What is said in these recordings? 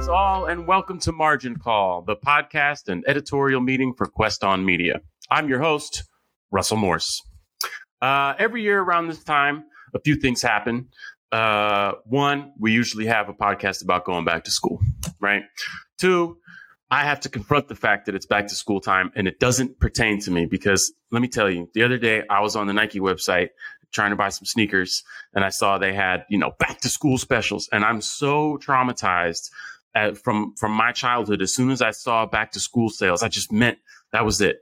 Greetings, all, and welcome to Margin Call, the podcast and editorial meeting for Quest on Media. I'm your host, Russell Morse. Uh, every year around this time, a few things happen. Uh, one, we usually have a podcast about going back to school, right? Two, I have to confront the fact that it's back to school time and it doesn't pertain to me because let me tell you, the other day I was on the Nike website trying to buy some sneakers and I saw they had, you know, back to school specials. And I'm so traumatized from, from my childhood. As soon as I saw back to school sales, I just meant that was it.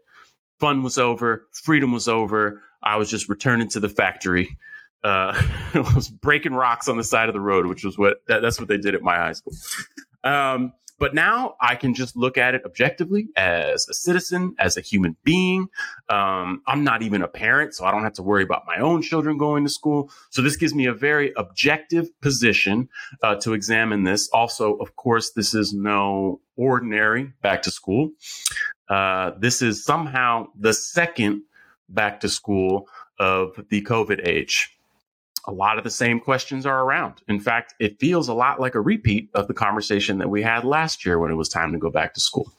Fun was over. Freedom was over. I was just returning to the factory. Uh, I was breaking rocks on the side of the road, which was what that, that's what they did at my high school. Um, but now I can just look at it objectively as a citizen, as a human being. Um, I'm not even a parent, so I don't have to worry about my own children going to school. So this gives me a very objective position uh, to examine this. Also, of course, this is no ordinary back to school. Uh, this is somehow the second back to school of the COVID age a lot of the same questions are around. In fact, it feels a lot like a repeat of the conversation that we had last year when it was time to go back to school.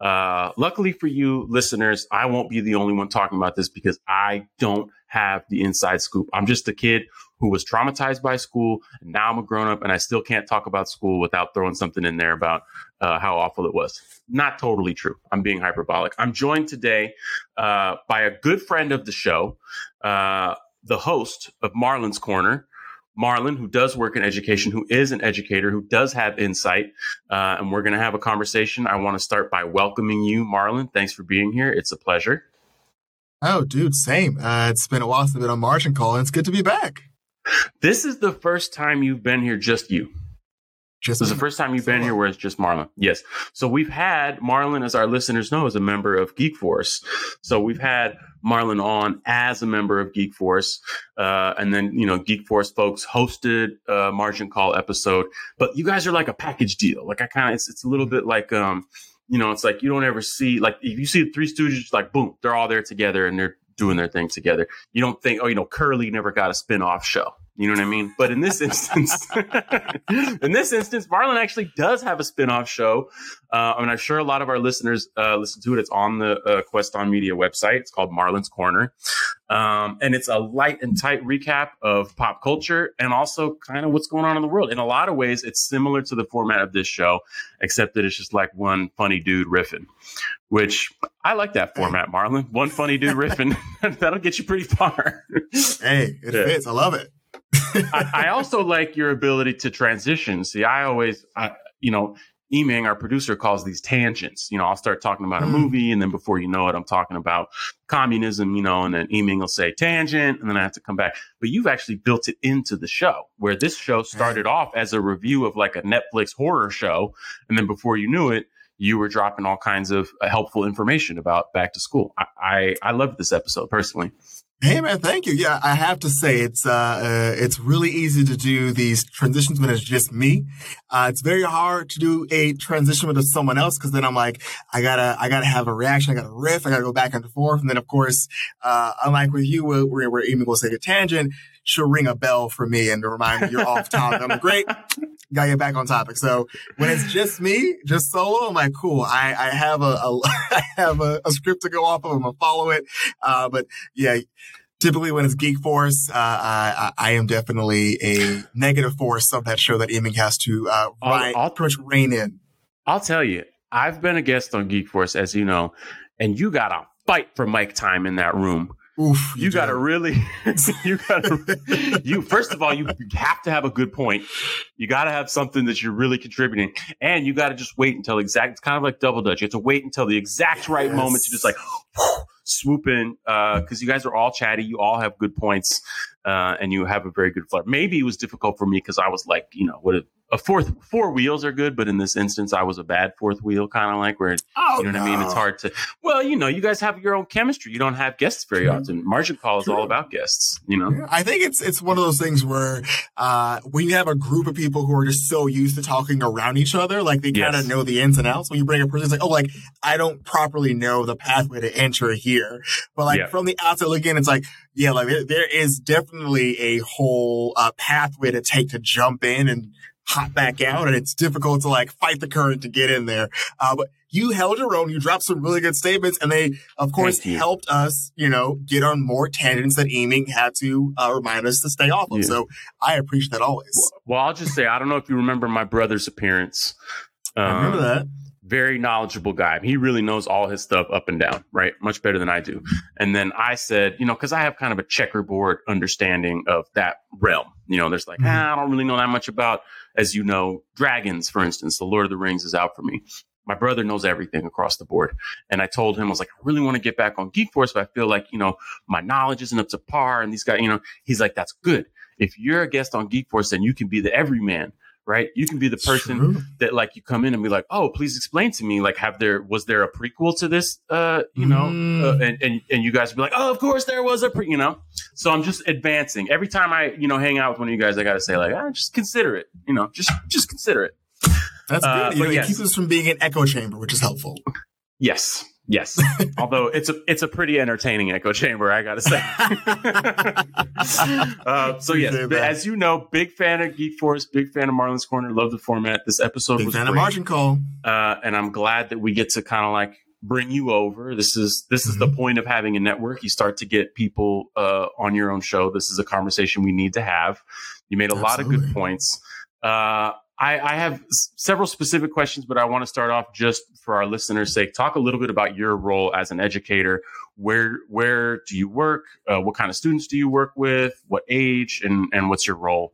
Uh, luckily for you listeners, I won't be the only one talking about this because I don't have the inside scoop. I'm just a kid who was traumatized by school. And now I'm a grown up and I still can't talk about school without throwing something in there about uh, how awful it was. Not totally true. I'm being hyperbolic. I'm joined today uh, by a good friend of the show, uh, the host of Marlon's Corner. Marlon, who does work in education, who is an educator, who does have insight, uh, and we're going to have a conversation. I want to start by welcoming you, Marlon. Thanks for being here. It's a pleasure. Oh, dude, same. Uh, it's been a while since I've been on Margin Call, and it's good to be back. This is the first time you've been here, just you. Just this is the first time you've been here where it's just Marlon. Yes. So we've had Marlon, as our listeners know, as a member of Geek Force. So we've had Marlon on as a member of Geek Force. Uh, and then, you know, Geek Force folks hosted a margin call episode. But you guys are like a package deal. Like I kind of, it's, it's a little bit like, um, you know, it's like you don't ever see, like, if you see the Three Stooges, like, boom, they're all there together and they're doing their thing together. You don't think, oh, you know, Curly never got a spin off show. You know what I mean? But in this instance, in this instance, Marlon actually does have a spin-off show. Uh, I mean, I'm sure a lot of our listeners uh, listen to it. It's on the uh, Quest on Media website. It's called Marlon's Corner. Um, and it's a light and tight recap of pop culture and also kind of what's going on in the world. In a lot of ways, it's similar to the format of this show, except that it's just like one funny dude riffing, which I like that format, Marlon. One funny dude riffing. That'll get you pretty far. hey, it yeah. fits. I love it. I, I, also like your ability to transition. See, I always, I, you know, Eming, our producer, calls these tangents. You know, I'll start talking about a hmm. movie, and then before you know it, I'm talking about communism, you know, and then Eming will say tangent, and then I have to come back. But you've actually built it into the show, where this show started off as a review of like a Netflix horror show, and then before you knew it, you were dropping all kinds of uh, helpful information about back to school. I, I, I loved this episode personally. Hey man, thank you. Yeah, I have to say it's uh, uh, it's really easy to do these transitions when it's just me. Uh, it's very hard to do a transition with someone else because then I'm like, I gotta I gotta have a reaction, I gotta riff, I gotta go back and forth, and then of course, uh, unlike with you, where, we're, where Amy will say a tangent, she'll ring a bell for me and to remind me you're off topic. I'm like, great, gotta get back on topic. So when it's just me, just solo, I'm like, cool. I, I have a, a I have a, a, script to go off of. I'm gonna follow it. Uh, but yeah, typically when it's Geek Force, uh, I, I, am definitely a negative force of that show that Eming has to uh, I'll, I'll, pretty much rein in. I'll tell you, I've been a guest on Geek Force, as you know, and you got to fight for mic time in that room. Oof, you, you got to really, you got to, you, first of all, you have to have a good point. You got to have something that you're really contributing. And you got to just wait until exact, it's kind of like double dutch. You have to wait until the exact right moment to just like swoop in, uh, cause you guys are all chatty. You all have good points, uh, and you have a very good flirt. Maybe it was difficult for me because I was like, you know, what, a fourth four wheels are good, but in this instance, I was a bad fourth wheel, kind of like where oh, you know no. what I mean. It's hard to. Well, you know, you guys have your own chemistry. You don't have guests very True. often. Margin call is True. all about guests. You know, I think it's it's one of those things where uh, when you have a group of people who are just so used to talking around each other, like they kind of yes. know the ins and outs. When you bring a person, it's like, oh, like I don't properly know the pathway to enter here, but like yeah. from the outside looking in, it's like yeah, like there is definitely a whole uh, pathway to take to jump in and hop back out and it's difficult to like fight the current to get in there. Uh, but you held your own. You dropped some really good statements and they, of course, helped us, you know, get on more tangents that Eming had to uh, remind us to stay off of. Yeah. So I appreciate that always. Well, well, I'll just say, I don't know if you remember my brother's appearance. Um, I remember that very knowledgeable guy. He really knows all his stuff up and down, right? Much better than I do. And then I said, you know, because I have kind of a checkerboard understanding of that realm. You know, there's like, mm-hmm. ah, I don't really know that much about, as you know, dragons, for instance. The Lord of the Rings is out for me. My brother knows everything across the board. And I told him, I was like, I really want to get back on Geek Force, but I feel like, you know, my knowledge isn't up to par. And these guys, you know, he's like, that's good. If you're a guest on Geek Force, then you can be the everyman right? You can be the person True. that like you come in and be like, "Oh, please explain to me. Like, have there was there a prequel to this? Uh, you know, mm. uh, and and and you guys be like, "Oh, of course there was a pre," you know. So I'm just advancing every time I you know hang out with one of you guys. I got to say like, ah, just consider it. You know, just just consider it. That's good. Uh, you know, yes. It keeps us from being an echo chamber, which is helpful. Yes, Yes, although it's a it's a pretty entertaining echo chamber, I gotta say. uh, so yes, as you know, big fan of Geek Force, big fan of Marlon's Corner. Love the format. This episode big was fan great. of Margin Call, uh, and I'm glad that we get to kind of like bring you over. This is this is mm-hmm. the point of having a network. You start to get people uh, on your own show. This is a conversation we need to have. You made a Absolutely. lot of good points. Uh, I, I have s- several specific questions, but I want to start off just for our listeners' sake. Talk a little bit about your role as an educator. Where where do you work? Uh, what kind of students do you work with? What age? And and what's your role?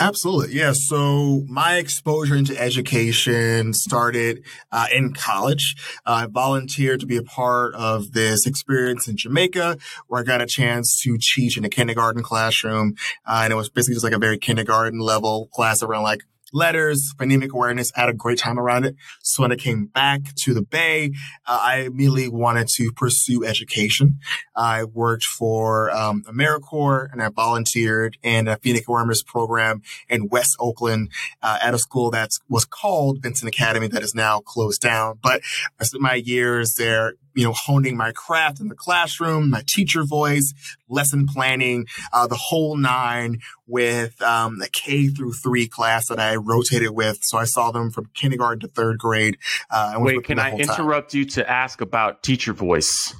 Absolutely. Yeah. So my exposure into education started uh, in college. Uh, I volunteered to be a part of this experience in Jamaica where I got a chance to teach in a kindergarten classroom. Uh, and it was basically just like a very kindergarten level class around like letters, phonemic awareness. Had a great time around it. So when I came back to the Bay, uh, I immediately wanted to pursue education. I worked for um, AmeriCorps and I volunteered in a phonemic awareness program in West Oakland uh, at a school that was called Vincent Academy that is now closed down. But I spent my years there you know, honing my craft in the classroom, my teacher voice, lesson planning, uh, the whole nine with um, the K through three class that I rotated with. So I saw them from kindergarten to third grade. Uh, Wait, can I interrupt time. you to ask about teacher voice?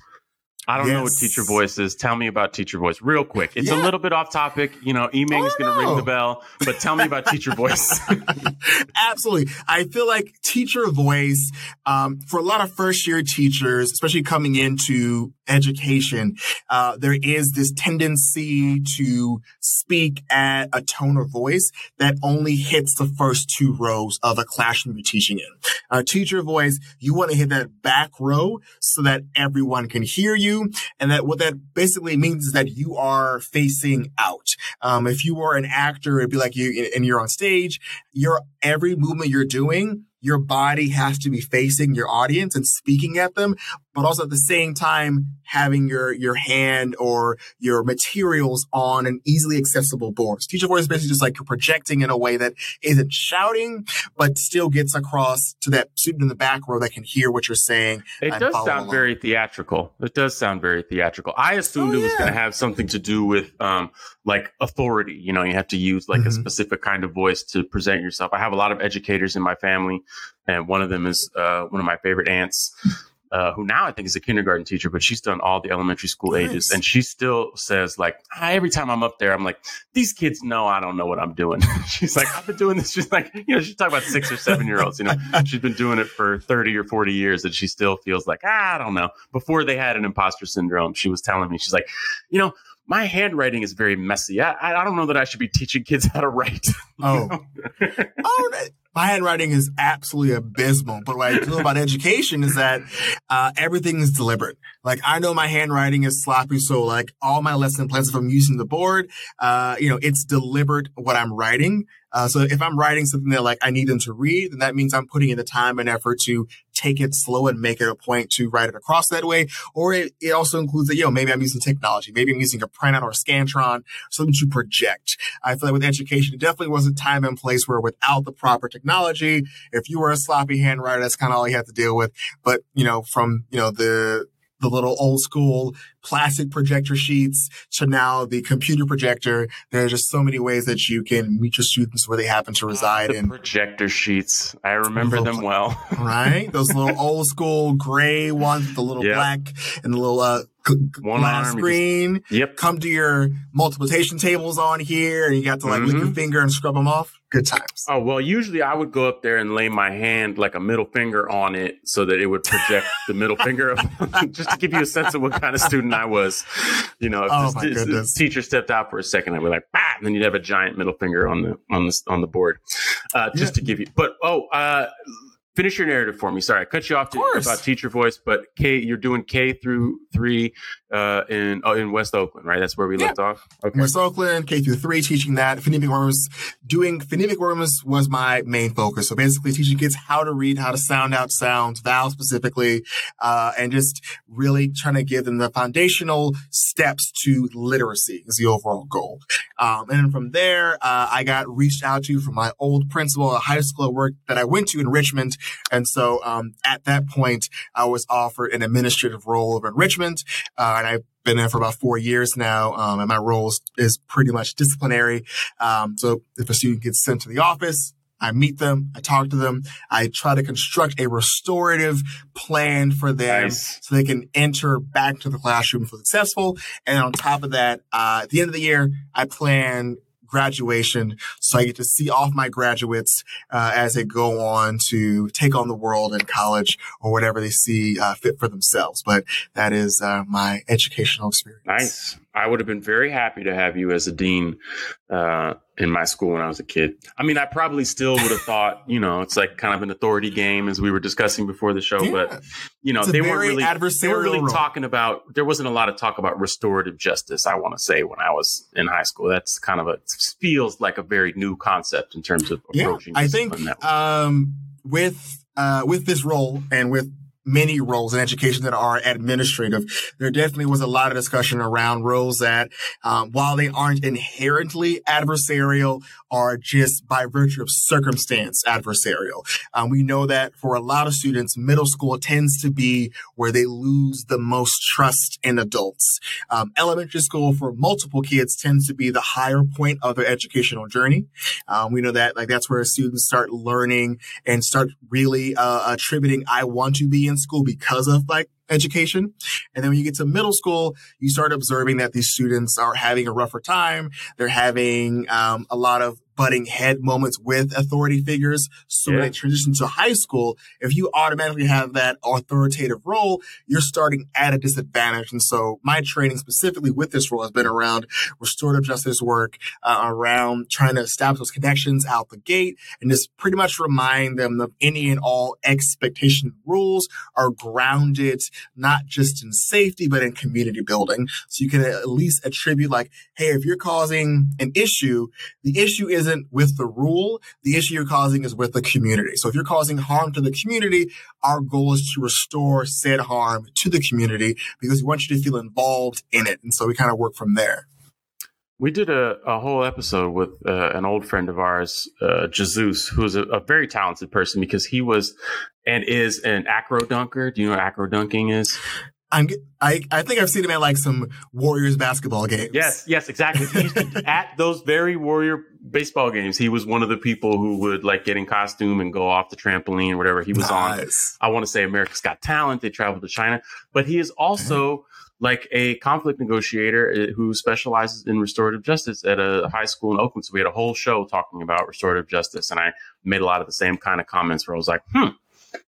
I don't yes. know what teacher voice is. Tell me about teacher voice real quick. It's yeah. a little bit off topic. You know, Eming is going to ring the bell, but tell me about teacher voice. Absolutely. I feel like teacher voice, um, for a lot of first year teachers, especially coming into education, uh, there is this tendency to speak at a tone of voice that only hits the first two rows of a classroom you're teaching in. Uh, teacher voice, you want to hit that back row so that everyone can hear you and that what that basically means is that you are facing out. Um, if you were an actor, it'd be like you, and you're on stage, your every movement you're doing your body has to be facing your audience and speaking at them, but also at the same time having your your hand or your materials on an easily accessible board. Teacher voice is basically just like you're projecting in a way that isn't shouting, but still gets across to that student in the back row that can hear what you're saying. It does sound along. very theatrical. It does sound very theatrical. I assumed oh, it was going to have something to do with um, like authority. You know, you have to use like mm-hmm. a specific kind of voice to present yourself. I have a lot of educators in my family and one of them is uh, one of my favorite aunts. Uh, who now I think is a kindergarten teacher, but she's done all the elementary school nice. ages. And she still says, like, every time I'm up there, I'm like, these kids know I don't know what I'm doing. she's like, I've been doing this. She's like, you know, she's talking about six or seven year olds, you know, she's been doing it for 30 or 40 years and she still feels like, ah, I don't know. Before they had an imposter syndrome, she was telling me, she's like, you know, my handwriting is very messy. I, I don't know that I should be teaching kids how to write. Oh, oh, my handwriting is absolutely abysmal. But what I do about education is that uh, everything is deliberate. Like I know my handwriting is sloppy, so like all my lesson plans, if I'm using the board, uh, you know, it's deliberate what I'm writing. Uh, so if I'm writing something that like I need them to read, then that means I'm putting in the time and effort to take it slow and make it a point to write it across that way. Or it, it also includes that, you know, maybe I'm using technology. Maybe I'm using a printout or a Scantron, something to project. I feel like with education, it definitely was a time and place where without the proper technology, if you were a sloppy handwriter, that's kind of all you had to deal with. But, you know, from, you know, the, the little old school plastic projector sheets to now the computer projector. There are just so many ways that you can meet your students where they happen to reside. In projector sheets. I remember them well. right? Those little old school gray ones the little black and the little uh, One glass arm, screen. Yep. Come to your multiplication tables on here, and you got to like lick your finger and scrub them off. Good times. Oh well, usually I would go up there and lay my hand like a middle finger on it so that it would project the middle finger, just to give you a sense of what kind of student I was. You know, if Oh, this, this- this teacher stepped out for a second, I'd be like, bah! and then you'd have a giant middle finger on the on the on the board, uh, just to give you. But oh, uh, finish your narrative for me. Sorry, I cut you off to, course. about teacher voice, but K, you're doing K through three uh, in oh, in West Oakland, right? That's where we Yeah. left off. Okay. West Oakland, K through three, teaching that. Phonemic awareness, doing phonemic awareness was my main focus. So basically teaching kids how to read, how to sound out sounds, vowels specifically, uh, and just really trying to give them the foundational steps to literacy is the overall goal. Um, and then from there, uh, I got reached out to from my old principal at a high school I worked that I went to in Richmond. And so, um, at that point, I was offered an administrative role of enrichment. Uh, and I've been there for about four years now. Um, and my role is, is pretty much disciplinary. Um, so if a student gets sent to the office, I meet them, I talk to them, I try to construct a restorative plan for them Nice. so they can enter back to the classroom if successful. And on top of that, uh, at the end of the year, I plan graduation so I get to see off my graduates uh, as they go on to take on the world in college or whatever they see uh, fit for themselves. But that is uh, my educational experience. Nice. I would have been very happy to have you as a dean uh, in my school when I was a kid. I mean, I probably still would have thought, you know, it's like kind of an authority game as we were discussing before the show. Yeah. But you know, they weren't really they weren't adversarial really role. talking about. There wasn't a lot of talk about restorative justice. I want to say when I was in high school, that's kind of a feels like a very new concept in terms of approaching. Yeah. I think discipline that way. um, with uh, with this role and with many roles in education that are administrative, there definitely was a lot of discussion around roles that, um, while they aren't inherently adversarial, are just by virtue of circumstance adversarial. Um, we know that for a lot of students, middle school tends to be where they lose the most trust in adults. Um, elementary school for multiple kids tends to be the higher point of their educational journey. Um, we know that like that's where students start learning and start really uh, attributing I want to be in school because of like education. And then when you get to middle school, you start observing that these students are having a rougher time. They're having um, a lot of butting head moments with authority figures. So when Yeah. they transition to high school, if you automatically have that authoritative role, you're starting at a disadvantage. And so my training specifically with this role has been around restorative justice work, uh, around trying to establish those connections out the gate and just pretty much remind them that any and all expectation rules are grounded not just in safety, but in community building. So you can at least attribute like, hey, if you're causing an issue, the issue isn't with the rule. The issue you're causing is with the community. So if you're causing harm to the community, our goal is to restore said harm to the community because we want you to feel involved in it. And so we kind of work from there. We did a, a whole episode with uh, an old friend of ours, uh, Jesus, who's a, a very talented person because he was and is an acro dunker. Do you know what acro dunking is? I'm, I, I think I've seen him at like some Warriors basketball games. Yes, yes, exactly. He used to- at those very Warrior baseball games, he was one of the people who would like get in costume and go off the trampoline or whatever. He was on I want to say America's Got Talent. They traveled to China, but he is also like a conflict negotiator uh, who specializes in restorative justice at a high school in Oakland. So we had a whole show talking about restorative justice, and I made a lot of the same kind of comments where I was like, "Hmm,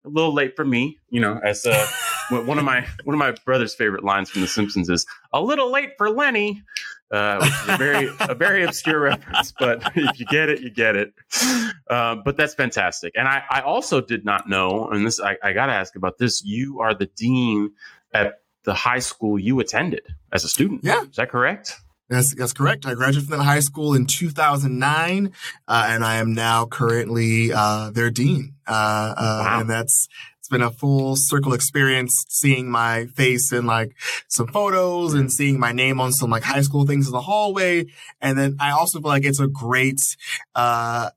a little late for me," you know. As uh, one of my one of my brother's favorite lines from The Simpsons is "a little late for Lenny." Uh, which is a very a very obscure reference, but if you get it, you get it. Um, but that's fantastic, and I, I also did not know, and this I, I got to ask about this. You are the dean at the high school you attended as a student. Yeah. is that correct? That's that's correct. I graduated from that high school in 2009, uh, and I am now currently uh, their dean. Uh, uh, Wow. And that's it's been a full circle experience, seeing my face in like some photos and seeing my name on some like high school things in the hallway. And then I also feel like it's a great. Uh,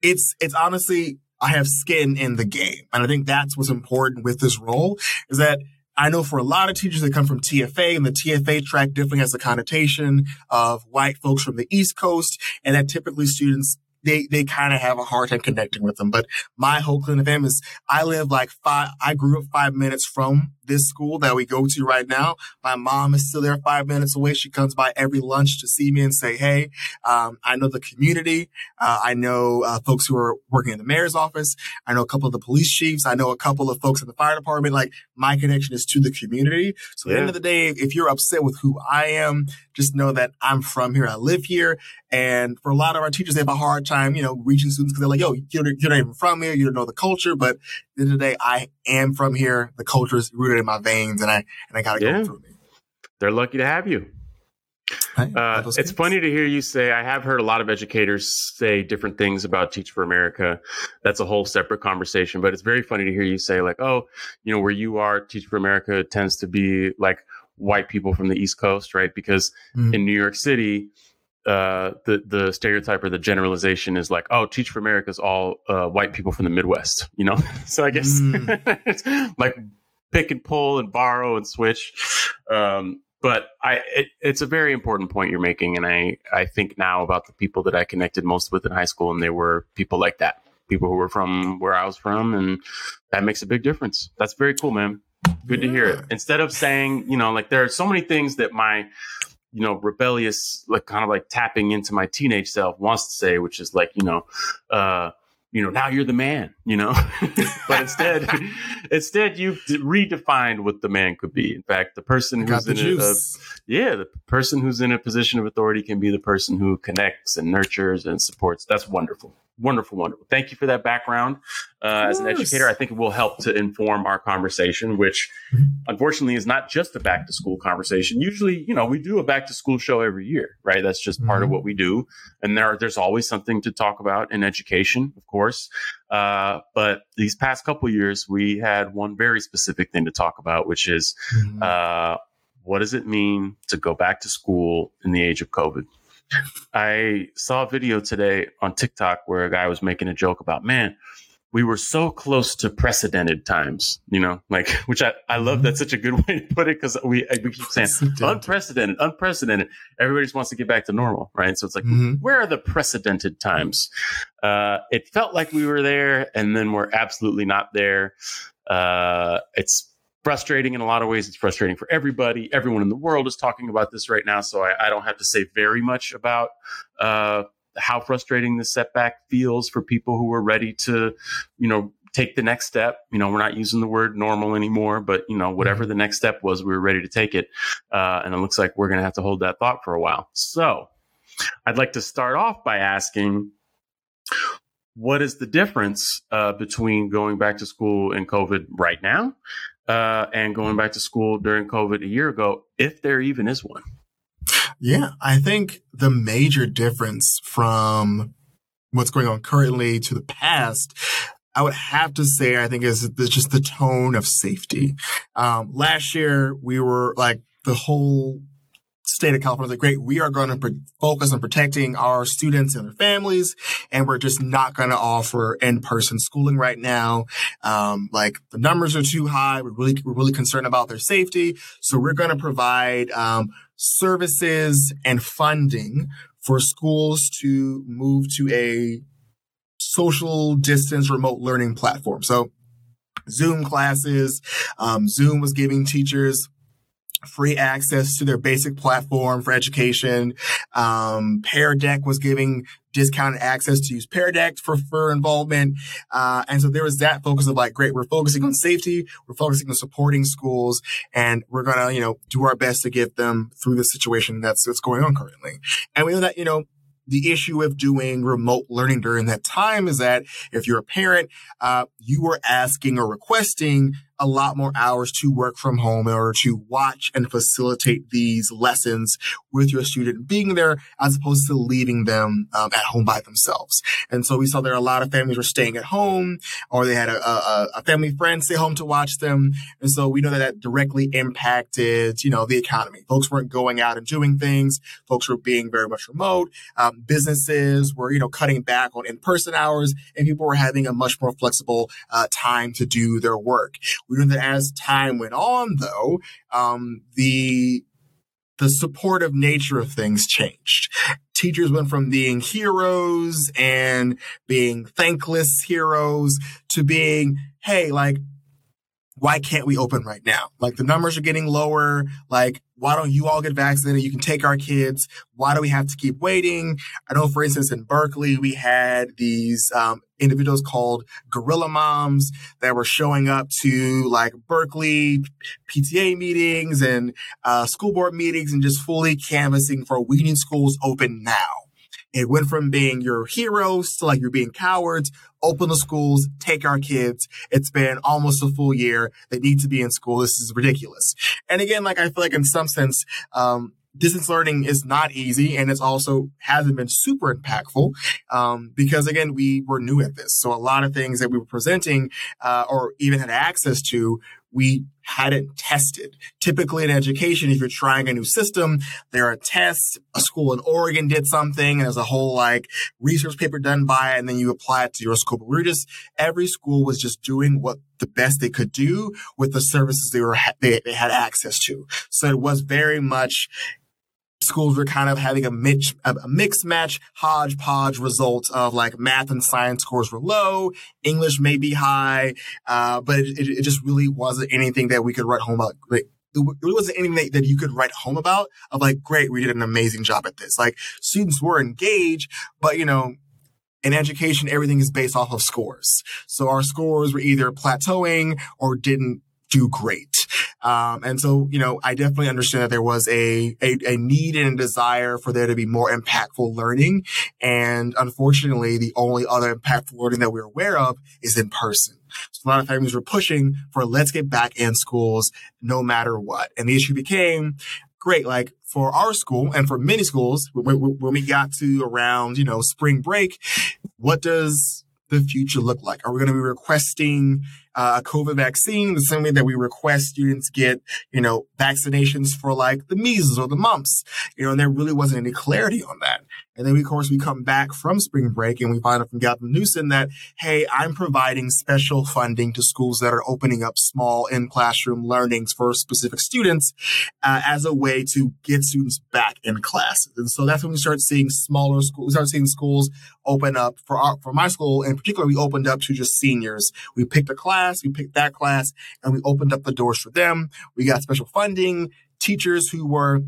it's it's honestly I have skin in the game, and I think that's what's important with this role is that I know for a lot of teachers that come from TFA and the TFA track definitely has a connotation of white folks from the East Coast and that typically students they they kind of have a hard time connecting with them. But my whole Clinton fam is I live like five. I grew up five minutes from this school that we go to right now. My mom is still there five minutes away. She comes by every lunch to see me and say, Hey, um, I know the community. Uh, I know uh, folks who are working in the mayor's office. I know a couple of the police chiefs. I know a couple of folks in the fire department. Like my connection is to the community. So yeah. at the end of the day, if you're upset with who I am, just know that I'm from here. I live here. And for a lot of our teachers, they have a hard time, you know, reaching students because they're like, yo, you're, you're not even from here. You don't know the culture. But at the end of the day, I am from here. The culture is rooted in my veins and I, and I got to yeah. go through me. They're lucky to have you. Uh, it's kids. funny to hear you say. I have heard a lot of educators say different things about Teach for America. That's a whole separate conversation, but it's very funny to hear you say, like, oh, you know, where you are, Teach for America tends to be like white people from the East Coast, right? Because mm. in New York City, uh, the the stereotype or the generalization is like, oh, Teach for America is all uh, white people from the Midwest, you know. so I guess mm. it's like pick and pull and borrow and switch. Um, but I, it, it's a very important point you're making, and I I think now about the people that I connected most with in high school, and they were people like that, people who were from where I was from, and that makes a big difference. That's very cool, man. Good yeah. to hear it. Instead of saying, you know, like there are so many things that my, you know, rebellious, like kind of like tapping into my teenage self wants to say, which is like, you know, uh, you know, now you're the man, you know, but instead, instead you've redefined what the man could be. In fact, the person who's in a, a, yeah, the person who's in a position of authority can be the person who connects and nurtures and supports. That's wonderful wonderful, wonderful. Thank you for that background. Uh, as an educator, I think it will help to inform our conversation, which mm-hmm. unfortunately is not just a back to school conversation. Usually, you know, we do a back to school show every year, right? That's just part mm-hmm. of what we do. And there, there's always something to talk about in education, of course. Uh, but these past couple years, we had one very specific thing to talk about, which is, mm-hmm. uh, what does it mean to go back to school in the age of COVID? I saw a video today on TikTok where a guy was making a joke about, man, we were so close to precedented times, you know, like, which I, I love. That's such a good way to put it because we, we keep saying unprecedented, unprecedented. Everybody just wants to get back to normal, right? So it's like, mm-hmm. where are the precedented times? Uh, it felt like we were there and then we're absolutely not there. Uh, it's frustrating in a lot of ways. It's frustrating for everybody. Everyone in the world is talking about this right now. So I, I don't have to say very much about uh, how frustrating this setback feels for people who are ready to, you know, take the next step. You know, we're not using the word normal anymore, but you know, whatever mm-hmm. the next step was, we were ready to take it. Uh, and it looks like we're going to have to hold that thought for a while. So I'd like to start off by asking, what is the difference uh, between going back to school and COVID right now uh, and going back to school during COVID a year ago, if there even is one? Yeah, I think the major difference from what's going on currently to the past I would have to say, I think is just the tone of safety. Um, last year, we were like the whole state of California like, great, we are going to pre- focus on protecting our students and their families, and we're just not going to offer in-person schooling right now. Um, like the numbers are too high. We're really, we're really concerned about their safety. So we're going to provide, um, services and funding for schools to move to a social distance remote learning platform. So Zoom classes, um, Zoom was giving teachers free access to their basic platform for education. Um, Pear Deck was giving discounted access to use Pear Deck for, for involvement. Uh, and so there was that focus of like, great, we're focusing on safety, we're focusing on supporting schools, and we're gonna, you know, do our best to get them through the situation that's, that's going on currently. And we know that, you know, the issue of doing remote learning during that time is that if you're a parent, uh, you were asking or requesting a lot more hours to work from home in order to watch and facilitate these lessons with your student being there as opposed to leaving them um, at home by themselves. And so we saw that a lot of families were staying at home or they had a, a, a family friend stay home to watch them. And so we know that that directly impacted, you know, the economy. Folks weren't going out and doing things. Folks were being very much remote. Um, businesses were, you know, cutting back on in-person hours and people were having a much more flexible uh, time to do their work We know that as time went on, though, um, the the supportive nature of things changed. Teachers went from being heroes and being thankless heroes to being, hey, like, why can't we open right now? Like the numbers are getting lower. Like, why don't you all get vaccinated? You can take our kids. Why do we have to keep waiting? I know, for instance, in Berkeley, we had these um, individuals called gorilla moms that were showing up to like Berkeley PTA meetings and uh, school board meetings and just fully canvassing for we need schools open now. It went from being your heroes to like you're being cowards. Open the schools, take our kids. It's been almost a full year. They need to be in school. This is ridiculous. And again, like I feel like in some sense, um, distance learning is not easy and it's also hasn't been super impactful um, because again we were new at this. So a lot of things that we were presenting uh, or even had access to we hadn't tested. Typically in education, if you're trying a new system, there are tests. A school in Oregon did something and there's a whole like research paper done by it and then you apply it to your school. But we are just, every school was just doing what the best they could do with the services they were, they, they had access to. So it was very much, schools were kind of having a mix, a mixed match hodgepodge result of like math and science scores were low, English may be high, uh, but it, it, just really wasn't anything that we could write home about. Like, it really wasn't anything that you could write home about of like, great, we did an amazing job at this. Like students were engaged, but you know, in education, everything is based off of scores. So our scores were either plateauing or didn't do great. Um, and so, you know, I definitely understand that there was a, a, a, need and a desire for there to be more impactful learning. And unfortunately, the only other impactful learning that we're aware of is in person. So a lot of families were pushing for let's get back in schools no matter what. And the issue became great. Like for our school and for many schools, when, when we got to around, you know, spring break, what does the future look like? Are we going to be requesting uh, a COVID vaccine the same way that we request students get, you know, vaccinations for like the measles or the mumps, you know, and there really wasn't any clarity on that. And then, of course, we come back from spring break and we find out from Gavin Newsom that, hey, I'm providing special funding to schools that are opening up small in classroom learnings for specific students uh, as a way to get students back in classes. And so that's when we start seeing smaller schools, we start seeing schools open up for our, for my school in particular. We opened up to just seniors. We picked a class, we picked that class, and we opened up the doors for them. We got special funding, teachers who were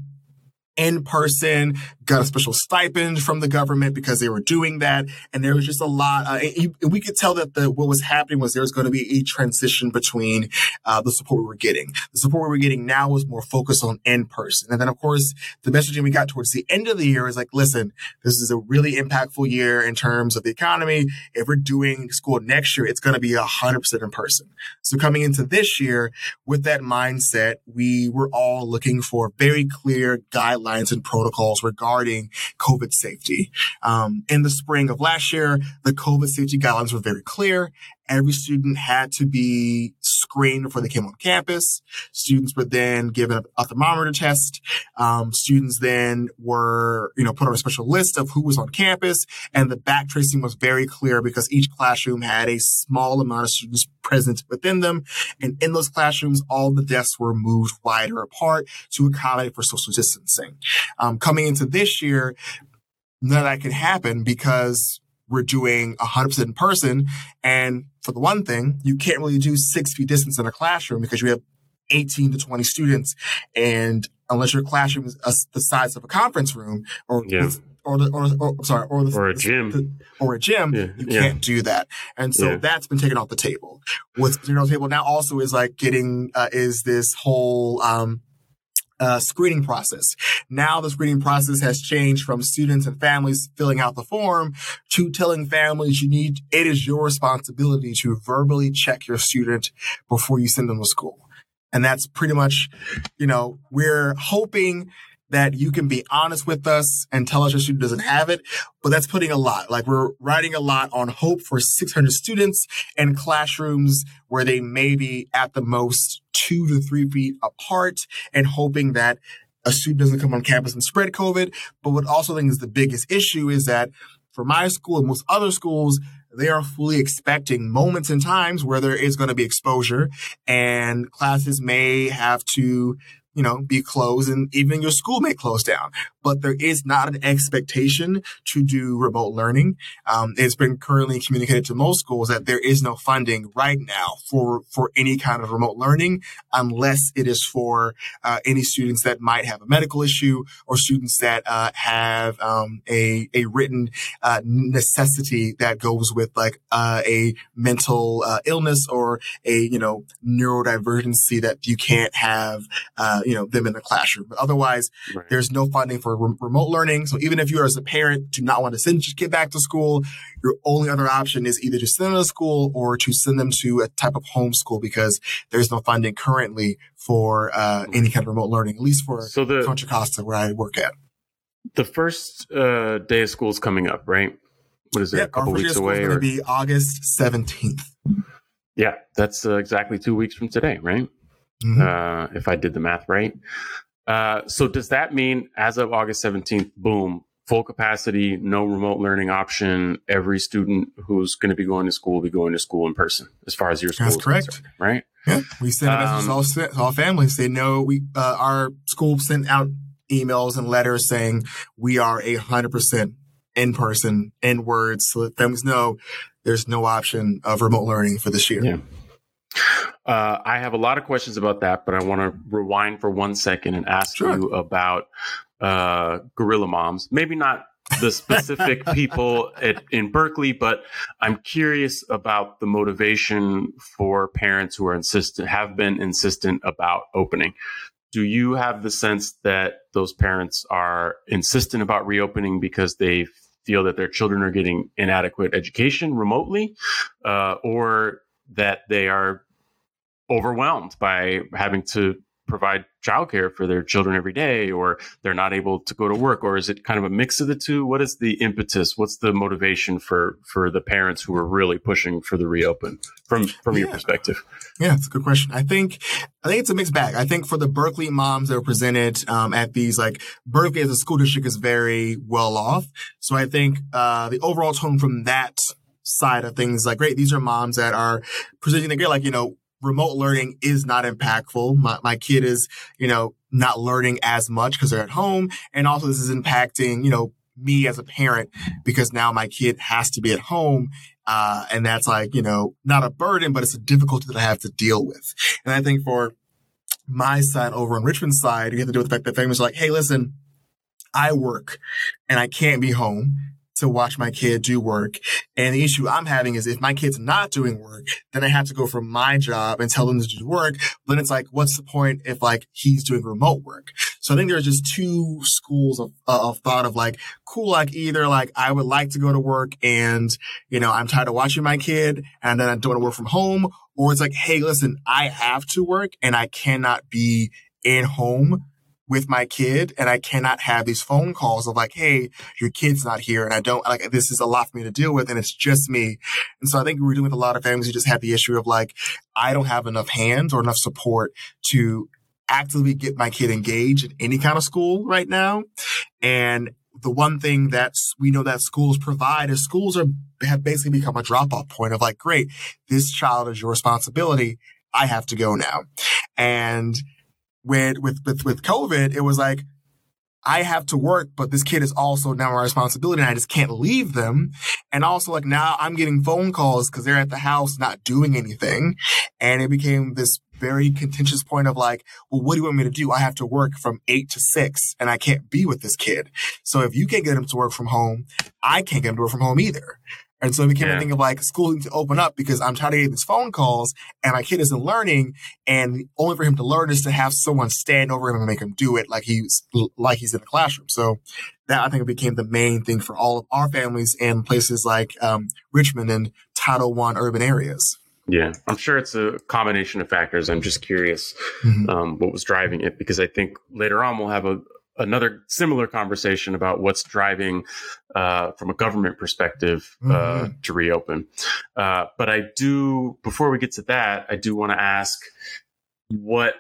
in person, got a special stipend from the government because they were doing that. And there was just a lot. Uh, we could tell that the, what was happening was there was going to be a transition between uh, the support we were getting. The support we were getting now was more focused on in person. And then, of course, the messaging we got towards the end of the year is like, listen, this is a really impactful year in terms of the economy. If we're doing school next year, it's going to be 100% in person. So coming into this year with that mindset, we were all looking for very clear guidelines and protocols regarding COVID safety. Um, in the spring of last year, the COVID safety guidelines were very clear. Every student had to be screened before they came on campus. Students were then given a thermometer test. Um, students then were, you know, put on a special list of who was on campus. And the back tracing was very clear because each classroom had a small amount of students present within them. And in those classrooms, all the desks were moved wider apart to accommodate for social distancing. Um, coming into this year, none of that could happen because we're doing 100% in person. And for the one thing, you can't really do six feet distance in a classroom because you have 18 to 20 students. And unless your classroom is a, the size of a conference room or yeah. or the or, or sorry or the, or a gym the, or a gym yeah. you can't do that and so that's been taken off the table what's taken off the table now also is like getting uh, is this whole um uh, screening process. Now the screening process has changed from students and families filling out the form to telling families you need, it is your responsibility to verbally check your student before you send them to school. And that's pretty much, you know, we're hoping that you can be honest with us and tell us your student doesn't have it. But that's putting a lot. Like we're writing a lot on hope for 600 students in classrooms where they may be at the most two to three feet apart and hoping that a student doesn't come on campus and spread COVID. But what also I think is the biggest issue is that for my school and most other schools, they are fully expecting moments and times where there is going to be exposure and classes may have to you know, be closed and even your school may close down. But there is not an expectation to do remote learning. Um, it's been currently communicated to most schools that there is no funding right now for, for any kind of remote learning unless it is for uh, any students that might have a medical issue or students that uh, have um, a, a written uh, necessity that goes with like uh, a mental uh, illness or a, you know, neurodivergency that you can't have uh, you know, them in the classroom. But otherwise, right. there's no funding for re- remote learning. So even if you are as a parent do not want to send your kid back to school, your only other option is either to send them to school or to send them to a type of homeschool because there's no funding currently for uh, any kind of remote learning, at least for so the, Contra Costa where I work at. The first uh, day of school is coming up, right? What is it? Yeah, a couple weeks away? It's going to be August 17th. Yeah, that's uh, exactly two weeks from today, right? mm-hmm. uh, if I did the math right. Uh, so does that mean as of August 17th, boom, full capacity, no remote learning option. Every student who's going to be going to school will be going to school in person, as far as your school. That's correct, right? Yeah, we send um, messages to all, all families. They know we uh, our school sent out emails and letters saying we are a hundred percent in person, in words, so that families know there's no option of remote learning for this year. Yeah. Uh, I have a lot of questions about that, but I want to rewind for one second and ask sure. you about uh, Gorilla Moms. Maybe not the specific people at, in Berkeley, but I'm curious about the motivation for parents who are insistent, have been insistent about opening. Do you have the sense that those parents are insistent about reopening because they feel that their children are getting inadequate education remotely, uh, or that they are overwhelmed by having to provide childcare for their children every day or they're not able to go to work or is it kind of a mix of the two? What is the impetus? What's the motivation for for the parents who are really pushing for the reopen from from yeah. your perspective? Yeah it's a good question. I think i think it's a mixed bag. I think for the berkeley moms that are presented um, at these like berkeley as a school district is very well off. So i think uh, the overall tone from that side of things like great these are moms that are presenting the great like you know remote learning is not impactful. My, my kid is, you know, not learning as much because they're at home. And also this is impacting, you know, me as a parent because now my kid has to be at home. Uh, and that's like, you know, not a burden, but it's a difficulty that I have to deal with. And I think for my side over on Richmond's side, you have to deal with the fact that families are like, Hey, listen, I work and I can't be home to watch my kid do work. And the issue I'm having is if my kid's not doing work, then I have to go from my job and tell them to do work. But it's like, what's the point if like he's doing remote work? So I think there's just two schools of, uh, of thought of like, cool, like either like I would like to go to work and, you know, I'm tired of watching my kid and then I don't want to work from home. Or it's like, hey, listen, I have to work and I cannot be in home with my kid and I cannot have these phone calls of like, Hey, your kid's not here. And I don't like, this is a lot for me to deal with. And it's just me. And so I think we're dealing with a lot of families who just have the issue of like, I don't have enough hands or enough support to actively get my kid engaged in any kind of school right now. And the one thing that we know that schools provide is schools are have basically become a drop off point of like, great, this child is your responsibility. I have to go now. And with, with, with, with COVID, it was like, I have to work, but this kid is also now my responsibility and I just can't leave them. And also like now I'm getting phone calls because they're at the house not doing anything. And it became this very contentious point of like, well, what do you want me to do? I have to work from eight to six and I can't be with this kid. So if you can't get him to work from home, I can't get him to work from home either. And so it became yeah. a thing of like school needs to open up because I'm tired of getting these phone calls and my kid isn't learning. And only for him to learn is to have someone stand over him and make him do it like he's, like he's in the classroom. So that I think became the main thing for all of our families and places like, um, Richmond and Title One urban areas. Yeah, I'm sure it's a combination of factors. I'm just curious mm-hmm. um, what was driving it because I think later on we'll have a, another similar conversation about what's driving uh, from a government perspective uh, mm-hmm. to reopen. Uh, but I do, before we get to that, I do want to ask what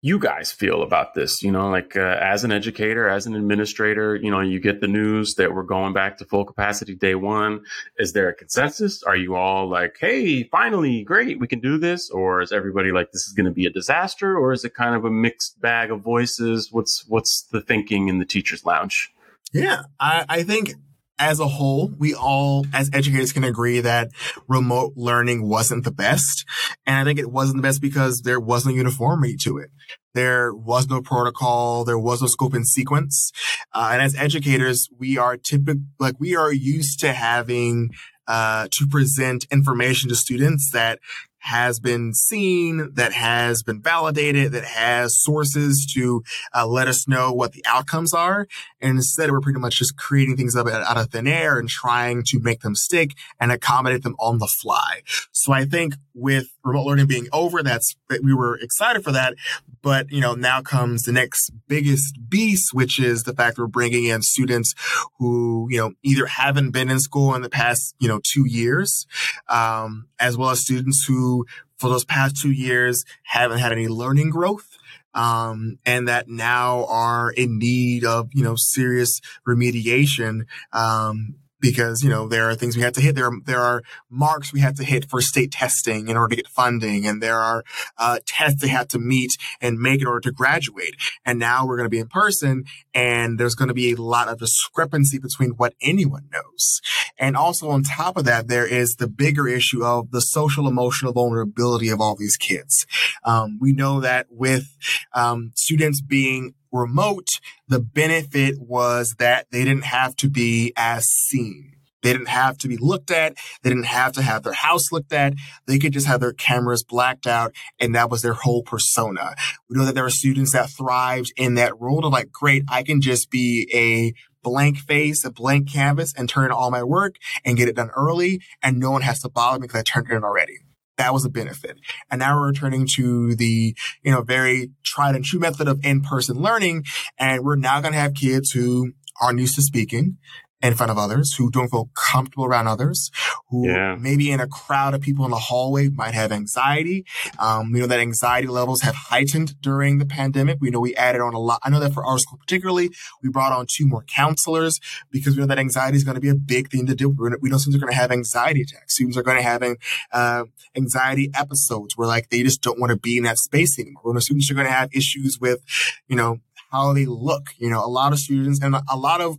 you guys feel about this. You know, like uh, as an educator, as an administrator, you know, you get the news that we're going back to full capacity day one. Is there a consensus? Are you all like, hey, finally, great, we can do this? Or is everybody like, this is going to be a disaster? Or is it kind of a mixed bag of voices? What's what's the thinking in the teachers' lounge? Yeah, I, I think as a whole, we all, as educators, can agree that remote learning wasn't the best. And I think it wasn't the best because there wasn't uniformity to it. There was no protocol. There was no scope and sequence. Uh, and as educators, we are typical, like we are used to having uh, to present information to students that has been seen, that has been validated, that has sources to uh, let us know what the outcomes are. And instead, we're pretty much just creating things up out of thin air and trying to make them stick and accommodate them on the fly. So I think with remote learning being over, that's that we were excited for that. But you know, now comes the next biggest beast, which is the fact we're bringing in students who you know either haven't been in school in the past you know two years, um, as well as students who for those past two years haven't had any learning growth um, and that now are in need of you know serious remediation um, because you know there are things we had to hit. There are, there are marks we had to hit for state testing in order to get funding, and there are uh, tests they had to meet and make in order to graduate. And now we're going to be in person, and there's going to be a lot of discrepancy between what anyone knows. And also on top of that, there is the bigger issue of the social emotional vulnerability of all these kids. Um, we know that with um, students being remote, the benefit was that they didn't have to be as seen. They didn't have to be looked at. They didn't have to have their house looked at. They could just have their cameras blacked out and that was their whole persona. We know that there are students that thrived in that role of like, great, I can just be a blank face, a blank canvas and turn in all my work and get it done early. And no one has to bother me because I turned it in already. That was a benefit. And now we're returning to the, you know, very tried and true method of in-person learning. And we're now going to have kids who aren't used to speaking in front of others, who don't feel comfortable around others, who yeah. maybe in a crowd of people in the hallway might have anxiety. Um, we know that anxiety levels have heightened during the pandemic. We know we added on a lot. I know that for our school particularly, we brought on two more counselors because we know that anxiety is going to be a big thing to deal with. We know students are going to have anxiety attacks. Students are going to have uh, anxiety episodes where like they just don't want to be in that space anymore. We know students are going to have issues with, you know, how they look. You know, a lot of students and a lot of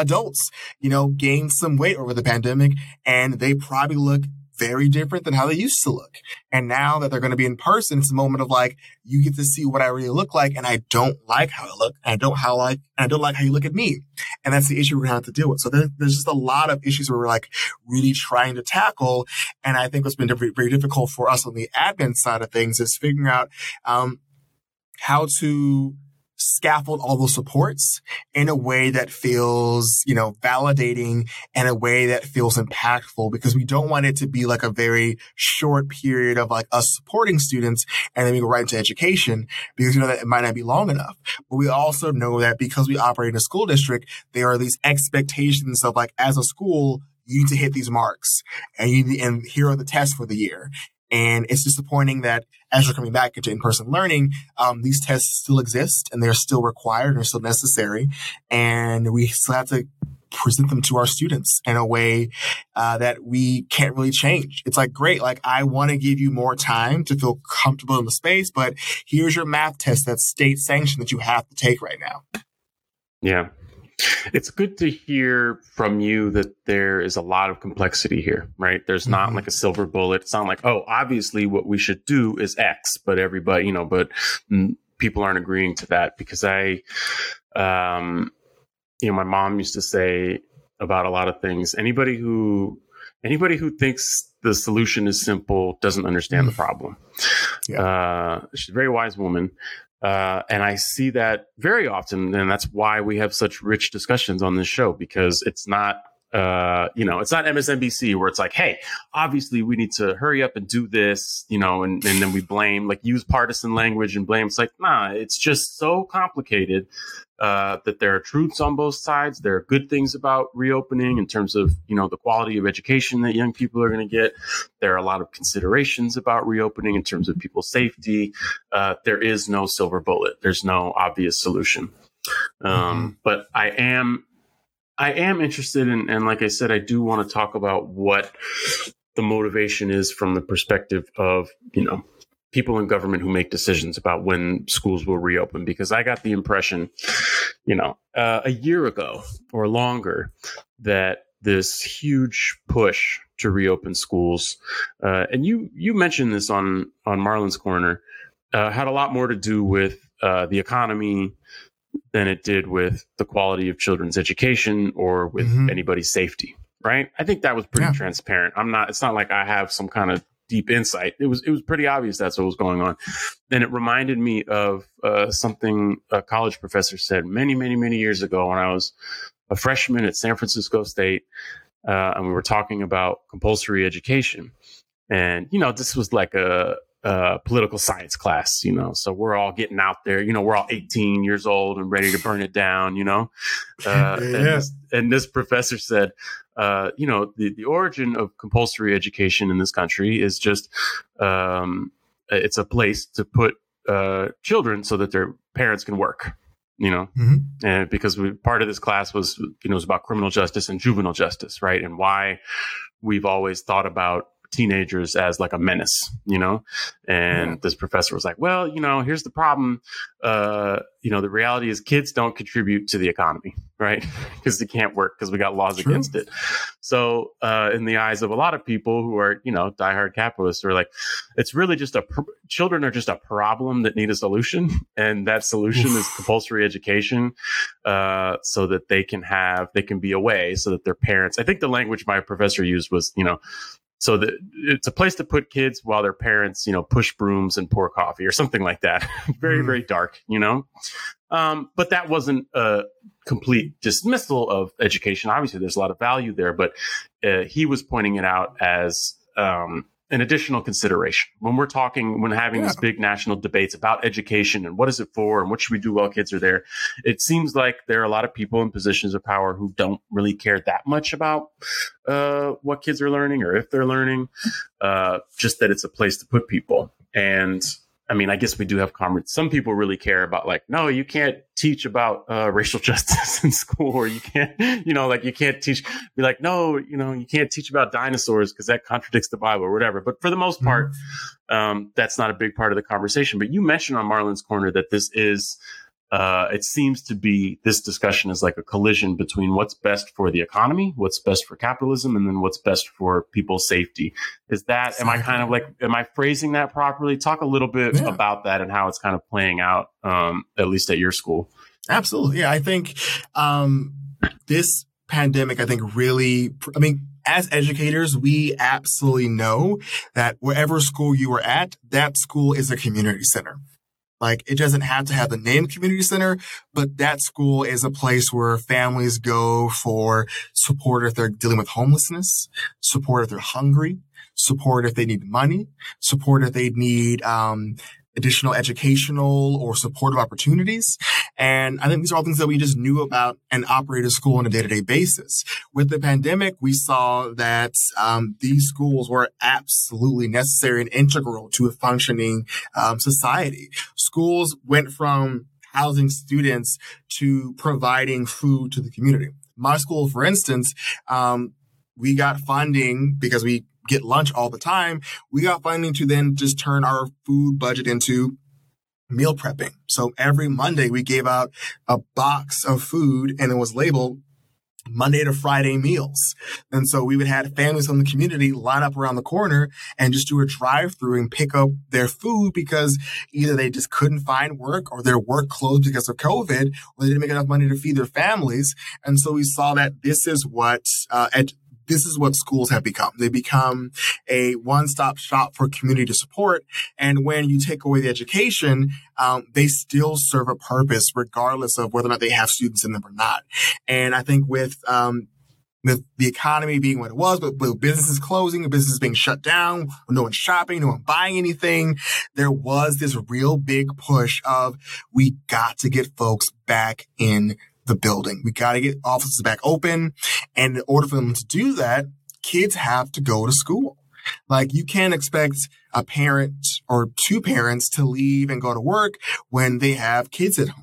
adults, you know, gained some weight over the pandemic and they probably look very different than how they used to look. And now that they're going to be in person, it's a moment of like, you get to see what I really look like. And I don't like how I look. And I don't how like, and I don't like how you look at me. And that's the issue we're going to have to deal with. So there, there's just a lot of issues where we're like really trying to tackle. And I think what's been very, very difficult for us on the admin side of things is figuring out, um, how to scaffold all those supports in a way that feels, you know, validating and a way that feels impactful because we don't want it to be like a very short period of like us supporting students and then we go right into education because you know that it might not be long enough. But we also know that because we operate in a school district, there are these expectations of like as a school, you need to hit these marks and you and here are the tests for the year. And it's disappointing that as we're coming back into in-person learning, um, these tests still exist and they're still required and they're still necessary. And we still have to present them to our students in a way uh, that we can't really change. It's like, great, like I want to give you more time to feel comfortable in the space, but here's your math test that's state sanctioned that you have to take right now. Yeah. It's good to hear from you that there is a lot of complexity here, right? There's not mm-hmm. like a silver bullet. It's not like, oh, obviously what we should do is X, but everybody, you know, but people aren't agreeing to that because I, um, you know, my mom used to say about a lot of things. Anybody who anybody who thinks the solution is simple doesn't understand the mm. problem. Yeah. Uh, she's a very wise woman, uh, and I see that very often, and that's why we have such rich discussions on this show because it's not uh, you know, it's not MSNBC where it's like, hey, obviously we need to hurry up and do this, you know, and, and then we blame, like use partisan language and blame. It's like, nah, it's just so complicated uh, that there are truths on both sides. There are good things about reopening in terms of, you know, the quality of education that young people are going to get. There are a lot of considerations about reopening in terms of people's safety. Uh, there is no silver bullet. There's no obvious solution. Um, mm-hmm. But I am I am interested in, and like I said, I do want to talk about what the motivation is from the perspective of, you know, people in government who make decisions about when schools will reopen. Because I got the impression, you know, uh, a year ago or longer that this huge push to reopen schools, uh, and you you mentioned this on on Marlon's Corner, uh, had a lot more to do with uh, the economy, than it did with the quality of children's education or with mm-hmm. anybody's safety. Right. I think that was pretty yeah. transparent. I'm not, it's not like I have some kind of deep insight. It was, it was pretty obvious that's what was going on. And it reminded me of uh, something a college professor said many, many, many years ago when I was a freshman at San Francisco State. Uh, and we were talking about compulsory education. And, you know, this was like a, uh, political science class, you know. So we're all getting out there, you know, we're all 18 years old and ready to burn it down, you know. Uh, yeah. and, this, and, this, professor said, uh, you know, the, the origin of compulsory education in this country is just um, it's a place to put uh, children so that their parents can work. You know, mm-hmm. and because we, part of this class was, you know, was about criminal justice and juvenile justice, right? And why we've always thought about teenagers as like a menace, you know? And yeah. this professor was like, well, you know, here's the problem. Uh, you know, the reality is kids don't contribute to the economy, right? Because they can't work because we got laws True. against it. So, uh, in the eyes of a lot of people who are, you know, diehard capitalists are like, it's really just a, pr- children are just a problem that need a solution. And that solution is compulsory education, uh, so that they can have, they can be away so that their parents, I think the language my professor used was, you know, so the, it's a place to put kids while their parents, you know, push brooms and pour coffee or something like that. very, mm. very dark, you know. Um, but that wasn't a complete dismissal of education. Obviously, there's a lot of value there, but uh, he was pointing it out as um, an additional consideration when we're talking when having yeah. these big national debates about education and what is it for and what should we do while kids are there it seems like there are a lot of people in positions of power who don't really care that much about uh, what kids are learning or if they're learning uh, just that it's a place to put people and I mean, I guess we do have comrades. Some people really care about like, no, you can't teach about uh, racial justice in school, or you can't, you know, like you can't teach. Be like, no, you know, you can't teach about dinosaurs because that contradicts the Bible or whatever. But for the most part, mm-hmm. um, that's not a big part of the conversation. But you mentioned on Marlon's Corner that this is uh, it seems to be this discussion is like a collision between what's best for the economy, what's best for capitalism, and then what's best for people's safety. Is that, am I kind of like, am I phrasing that properly? Talk a little bit yeah. about that and how it's kind of playing out, um, at least at your school. Absolutely. Yeah. I think, um, this pandemic, I think really, I mean, as educators, we absolutely know that wherever school you are at, that school is a community center. Like it doesn't have to have the name community center, but that school is a place where families go for support if they're dealing with homelessness, support if they're hungry, support if they need money, support if they need um, additional educational or supportive opportunities. And I think these are all things that we just knew about and operated school on a day-to-day basis. With the pandemic, we saw that um, these schools were absolutely necessary and integral to a functioning um, society. Schools went from housing students to providing food to the community. My school, for instance, um, we got funding because we get lunch all the time. We got funding to then just turn our food budget into meal prepping. So every Monday we gave out a box of food and it was labeled Monday to Friday meals. And so we would have families from the community line up around the corner and just do a drive through and pick up their food because either they just couldn't find work or their work closed because of COVID or they didn't make enough money to feed their families. And so we saw that this is what uh, ed- this is what schools have become. They become a one-stop shop for community support. And when you take away the education, um, they still serve a purpose regardless of whether or not they have students in them or not. And I think with um, with the economy being what it was, but with businesses closing, businesses being shut down, no one shopping, no one buying anything, there was this real big push of we got to get folks back in the building. We got to get offices back open. And in order for them to do that, kids have to go to school. Like you can't expect a parent or two parents to leave and go to work when they have kids at home.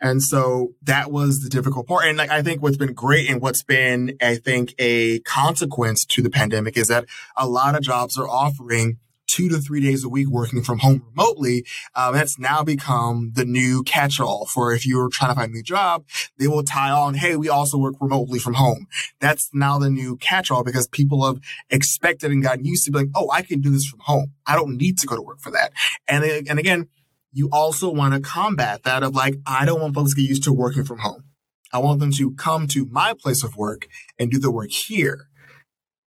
And so that was the difficult part. And like, I think what's been great and what's been, I think, a consequence to the pandemic is that a lot of jobs are offering two to three days a week working from home remotely. Um, that's now become the new catch-all for if you're trying to find a new job, they will tie on, hey, we also work remotely from home. That's now the new catch-all because people have expected and gotten used to being, oh, I can do this from home. I don't need to go to work for that. And, and again, you also want to combat that of like, I don't want folks to get used to working from home. I want them to come to my place of work and do the work here.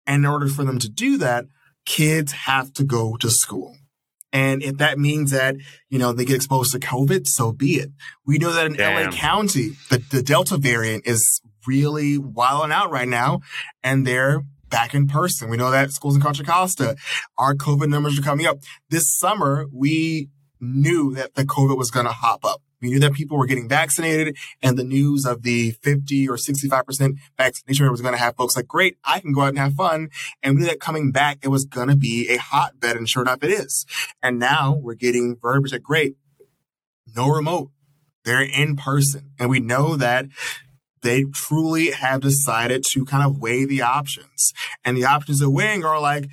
And in order for them to do that, kids have to go to school. And if that means that, you know, they get exposed to COVID, so be it. We know that in Damn. LA County, the, the Delta variant is really wilding out right now and they're back in person. We know that schools in Contra Costa, our COVID numbers are coming up. This summer, we knew that the COVID was going to hop up. We knew that people were getting vaccinated and the news of the 50 or 65% vaccination rate was going to have folks like, great, I can go out and have fun. And we knew that coming back, it was going to be a hotbed. And sure enough, it is. And now we're getting verbiage that great, no remote. They're in person. And we know that they truly have decided to kind of weigh the options. And the options they're weighing are like,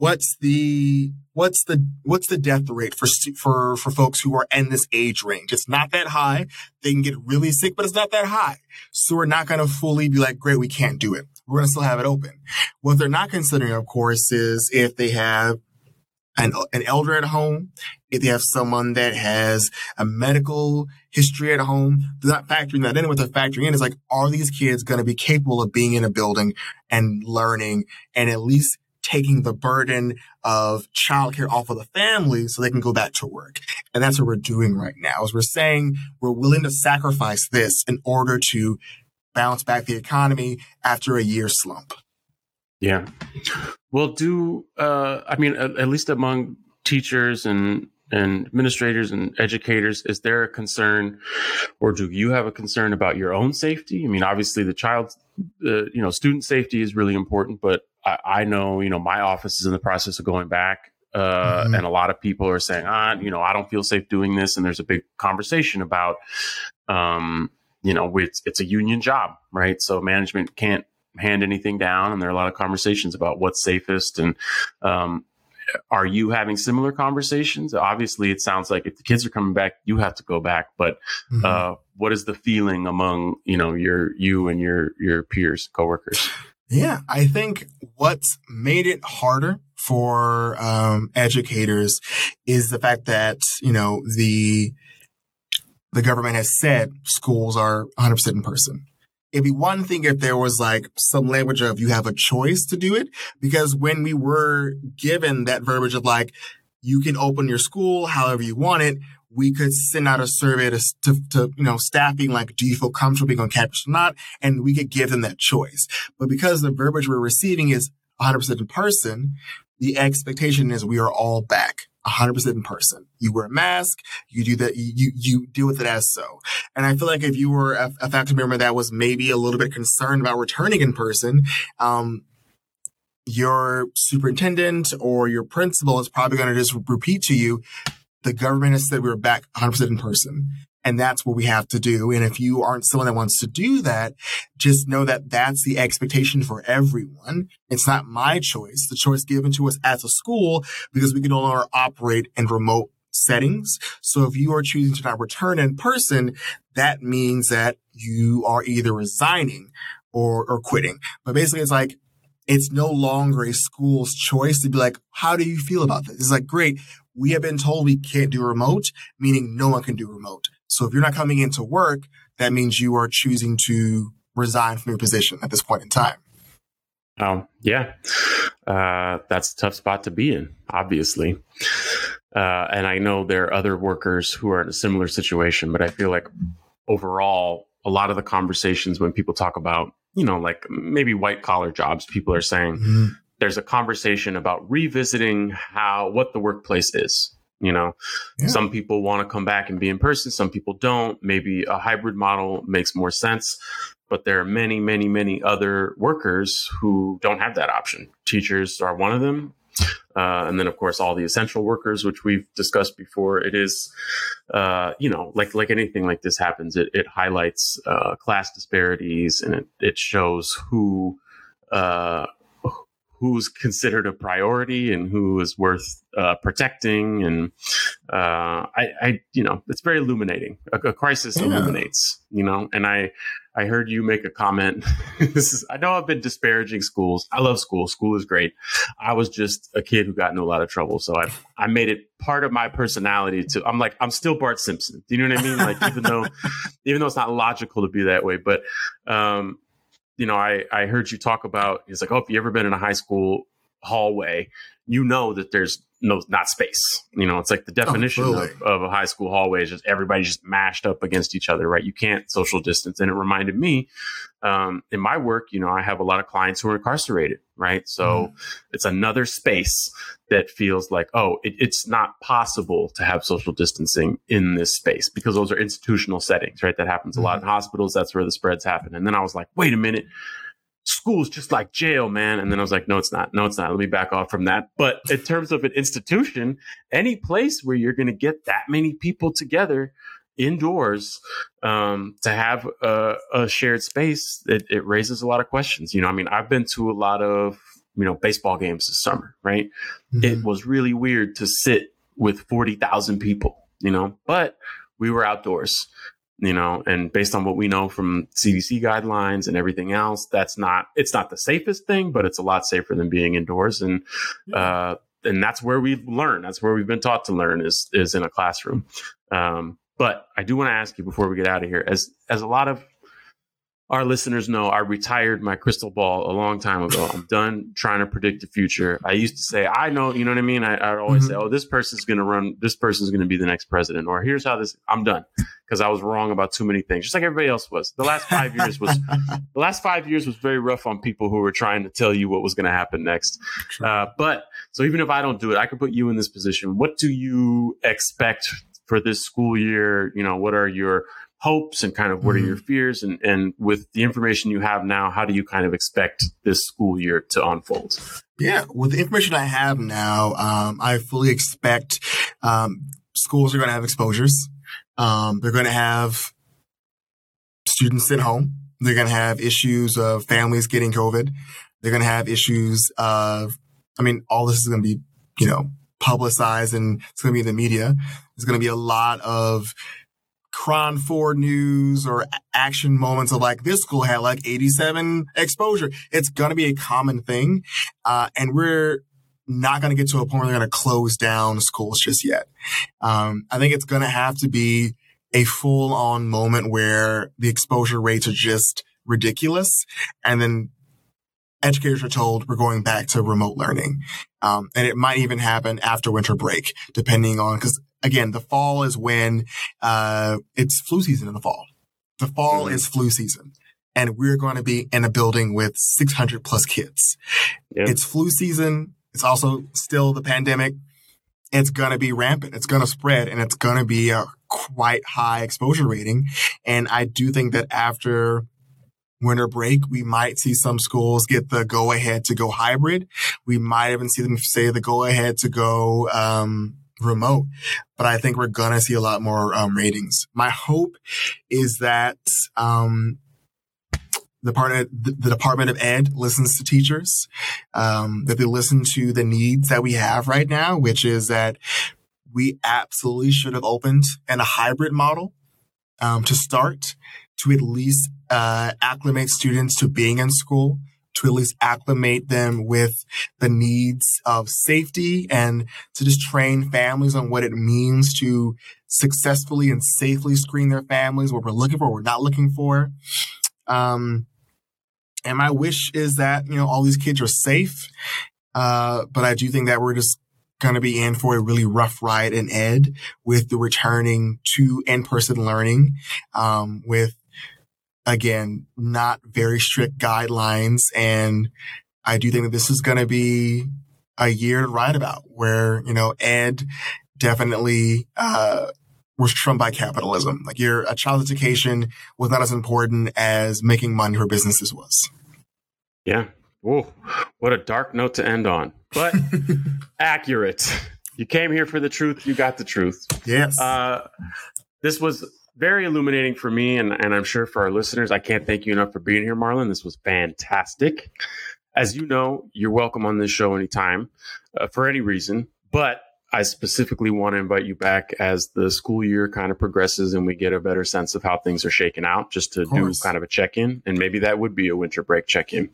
what's the what's the what's the death rate for for for folks who are in this age range? It's not that high. They can get really sick, but it's not that high. So we're not going to fully be like, great, we can't do it. We're going to still have it open. What they're not considering, of course, is if they have an, an elder at home, if they have someone that has a medical history at home, they're not factoring that in. What they're factoring in is like, are these kids going to be capable of being in a building and learning and at least taking the burden of childcare off of the family so they can go back to work. And that's what we're doing right now is we're saying we're willing to sacrifice this in order to bounce back the economy after a year slump. Yeah. Well, do, uh, I mean, at, at least among teachers and and administrators and educators is there a concern or do you have a concern about your own safety i mean obviously the child uh, you know student safety is really important but I, I, know you know my office is in the process of going back uh, mm-hmm. and a lot of people are saying ah you know i don't feel safe doing this and there's a big conversation about um you know it's it's a union job right so management can't hand anything down and there are a lot of conversations about what's safest and um, are you having similar conversations? Obviously, it sounds like if the kids are coming back, you have to go back. But mm-hmm. uh, what is the feeling among you know your you and your your peers, coworkers? Yeah, I think what's made it harder for um, educators is the fact that you know the the government has said schools are 100% in person it'd be one thing if there was like some language of you have a choice to do it. Because when we were given that verbiage of like, you can open your school however you want it, we could send out a survey to, to, to, you know, staffing, like, do you feel comfortable being on campus or not? And we could give them that choice. But because the verbiage we're receiving is 100% in person, the expectation is we are all back. 100% in person. You wear a mask, you do that, you, you deal with it as so. And I feel like if you were a, a faculty member that was maybe a little bit concerned about returning in person, um, your superintendent or your principal is probably going to just repeat to you, the government has said we are back 100% in person. And that's what we have to do. And if you aren't someone that wants to do that, just know that that's the expectation for everyone. It's not my choice. The choice given to us as a school because we can no longer operate in remote settings. So if you are choosing to not return in person, that means that you are either resigning or, or quitting. But basically it's like, it's no longer a school's choice to be like, how do you feel about this? It's like, great. We have been told we can't do remote, meaning no one can do remote. So if you're not coming into work, that means you are choosing to resign from your position at this point in time. Um, yeah, uh, that's a tough spot to be in, obviously. Uh, and I know there are other workers who are in a similar situation, but I feel like overall, a lot of the conversations when people talk about you know, like maybe white collar jobs, people are saying mm-hmm. There's a conversation about revisiting how what the workplace is. You know, yeah. some people want to come back and be in person, some people don't. Maybe a hybrid model makes more sense, but there are many, many, many other workers who don't have that option. Teachers are one of them. Uh, and then, of course, all the essential workers, which we've discussed before. It is, uh, you know, like like anything like this happens, it, it highlights uh, class disparities and it, it shows who uh, who's considered a priority and who is worth uh, protecting. And uh, I, I, you know, it's very illuminating. A, a crisis yeah. illuminates, you know. And I, I heard you make a comment. this is, I know I've been disparaging schools. I love school. School is great. I was just a kid who got into a lot of trouble, so I, I made it part of my personality to. I'm like, I'm still Bart Simpson. Do you know what I mean? Like, even though, even though it's not logical to be that way, but. um you know, I, I heard you talk about, he's like, oh, if you ever been in a high school hallway, you know that there's no, not space. You know, it's like the oh, definition oh, of, of, a high school hallway is just everybody just mashed up against each other, right? You can't social distance. And it reminded me, um, in my work, you know, I have a lot of clients who are incarcerated, right? So mm. it's another space that feels like, oh, it, it's not possible to have social distancing in this space because those are institutional settings, right? That happens a lot in mm-hmm. hospitals. That's where the spreads happen. And then I was like, wait a minute. School's just like jail, man. And then I was like, no, it's not. No, it's not. Let me back off from that. But in terms of an institution, any place where you're going to get that many people together indoors um, to have a, a shared space, it, it raises a lot of questions. You know, I mean, I've been to a lot of you know, baseball games this summer, right? Mm-hmm. It was really weird to sit with 40,000 people, you know, but we were outdoors, you know, and based on what we know from CDC guidelines and everything else, that's not, it's not the safest thing, but it's a lot safer than being indoors. And, uh, and that's where we've learned. That's where we've been taught to learn is, is in a classroom. Um, but I do want to ask you before we get out of here, as, as a lot of our listeners know I retired my crystal ball a long time ago. I'm done trying to predict the future. I used to say, I know, you know what I mean? I, I always mm-hmm. say, oh, this person's going to run, this person's going to be the next president, or here's how this, I'm done because I was wrong about too many things, just like everybody else was. The last five years was, the last five years was very rough on people who were trying to tell you what was going to happen next. Uh, but so even if I don't do it, I could put you in this position. What do you expect for this school year? You know, what are your hopes and kind of what mm-hmm. are your fears? And and with the information you have now how do you kind of expect this school year to unfold? Yeah with the information i have now um, i fully expect um, schools are going to have exposures. Um, they're going to have students at home. They're going to have issues of families getting covid. They're going to have issues of i mean all this is going to be you know publicized and it's going to be in the media. There's going to be a lot of KRON 4 news or action moments of like this school had like 87 exposure. It's going to be a common thing. Uh, and we're not going to get to a point where they're going to close down schools just yet. Um, I think it's going to have to be a full on moment where the exposure rates are just ridiculous. And then educators are told we're going back to remote learning. Um, and it might even happen after winter break, depending on, cause again, the fall is when uh, it's flu season in the fall. The fall mm-hmm. is flu season. And we're going to be in a building with 600 plus kids. Yep. It's flu season. It's also still the pandemic. It's going to be rampant. It's going to spread and it's going to be a quite high exposure rating. And I do think that after winter break, we might see some schools get the go ahead to go hybrid. We might even see them say the go ahead to go, um, remote, but I think we're going to see a lot more um, ratings. My hope is that um, the, part the, Department of Ed listens to teachers, um, that they listen to the needs that we have right now, which is that we absolutely should have opened in a hybrid model um, to start to at least uh, acclimate students to being in school to at least acclimate them with the needs of safety and to just train families on what it means to successfully and safely screen their families, what we're looking for, what we're not looking for. Um, and my wish is that, you know, all these kids are safe. Uh, but I do think that we're just going to be in for a really rough ride in ed with the returning to in-person learning, um, with again, not very strict guidelines. And I do think that this is going to be a year to write about where, you know, Ed definitely, uh, was trumped by capitalism. Like your a child's education was not as important as making money for businesses was. Yeah. Whoa, what a dark note to end on, but accurate. You came here for the truth. You got the truth. Yes. Uh, this was very illuminating for me, and, and I'm sure for our listeners. I can't thank you enough for being here, Marlon. This was fantastic. As you know, you're welcome on this show anytime uh, for any reason, but I specifically want to invite you back as the school year kind of progresses and we get a better sense of how things are shaking out, just to do kind of a check in. And maybe that would be a winter break check in.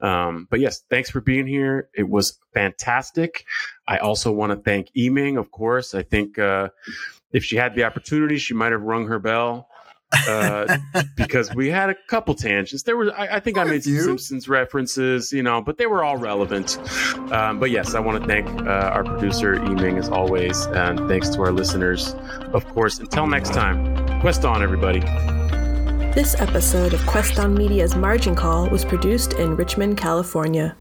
Um, but yes, thanks for being here. It was fantastic. I also want to thank Eming, of course. I think uh, if she had the opportunity, she might have rung her bell uh, because we had a couple tangents. There was, I, I think, I made some Simpsons references, you know, but they were all relevant. Um, but yes, I want to thank uh, our producer Eming as always, and thanks to our listeners, of course. Until next time, quest on, everybody. This episode of Quest on Media's Margin Call was produced in Richmond, California.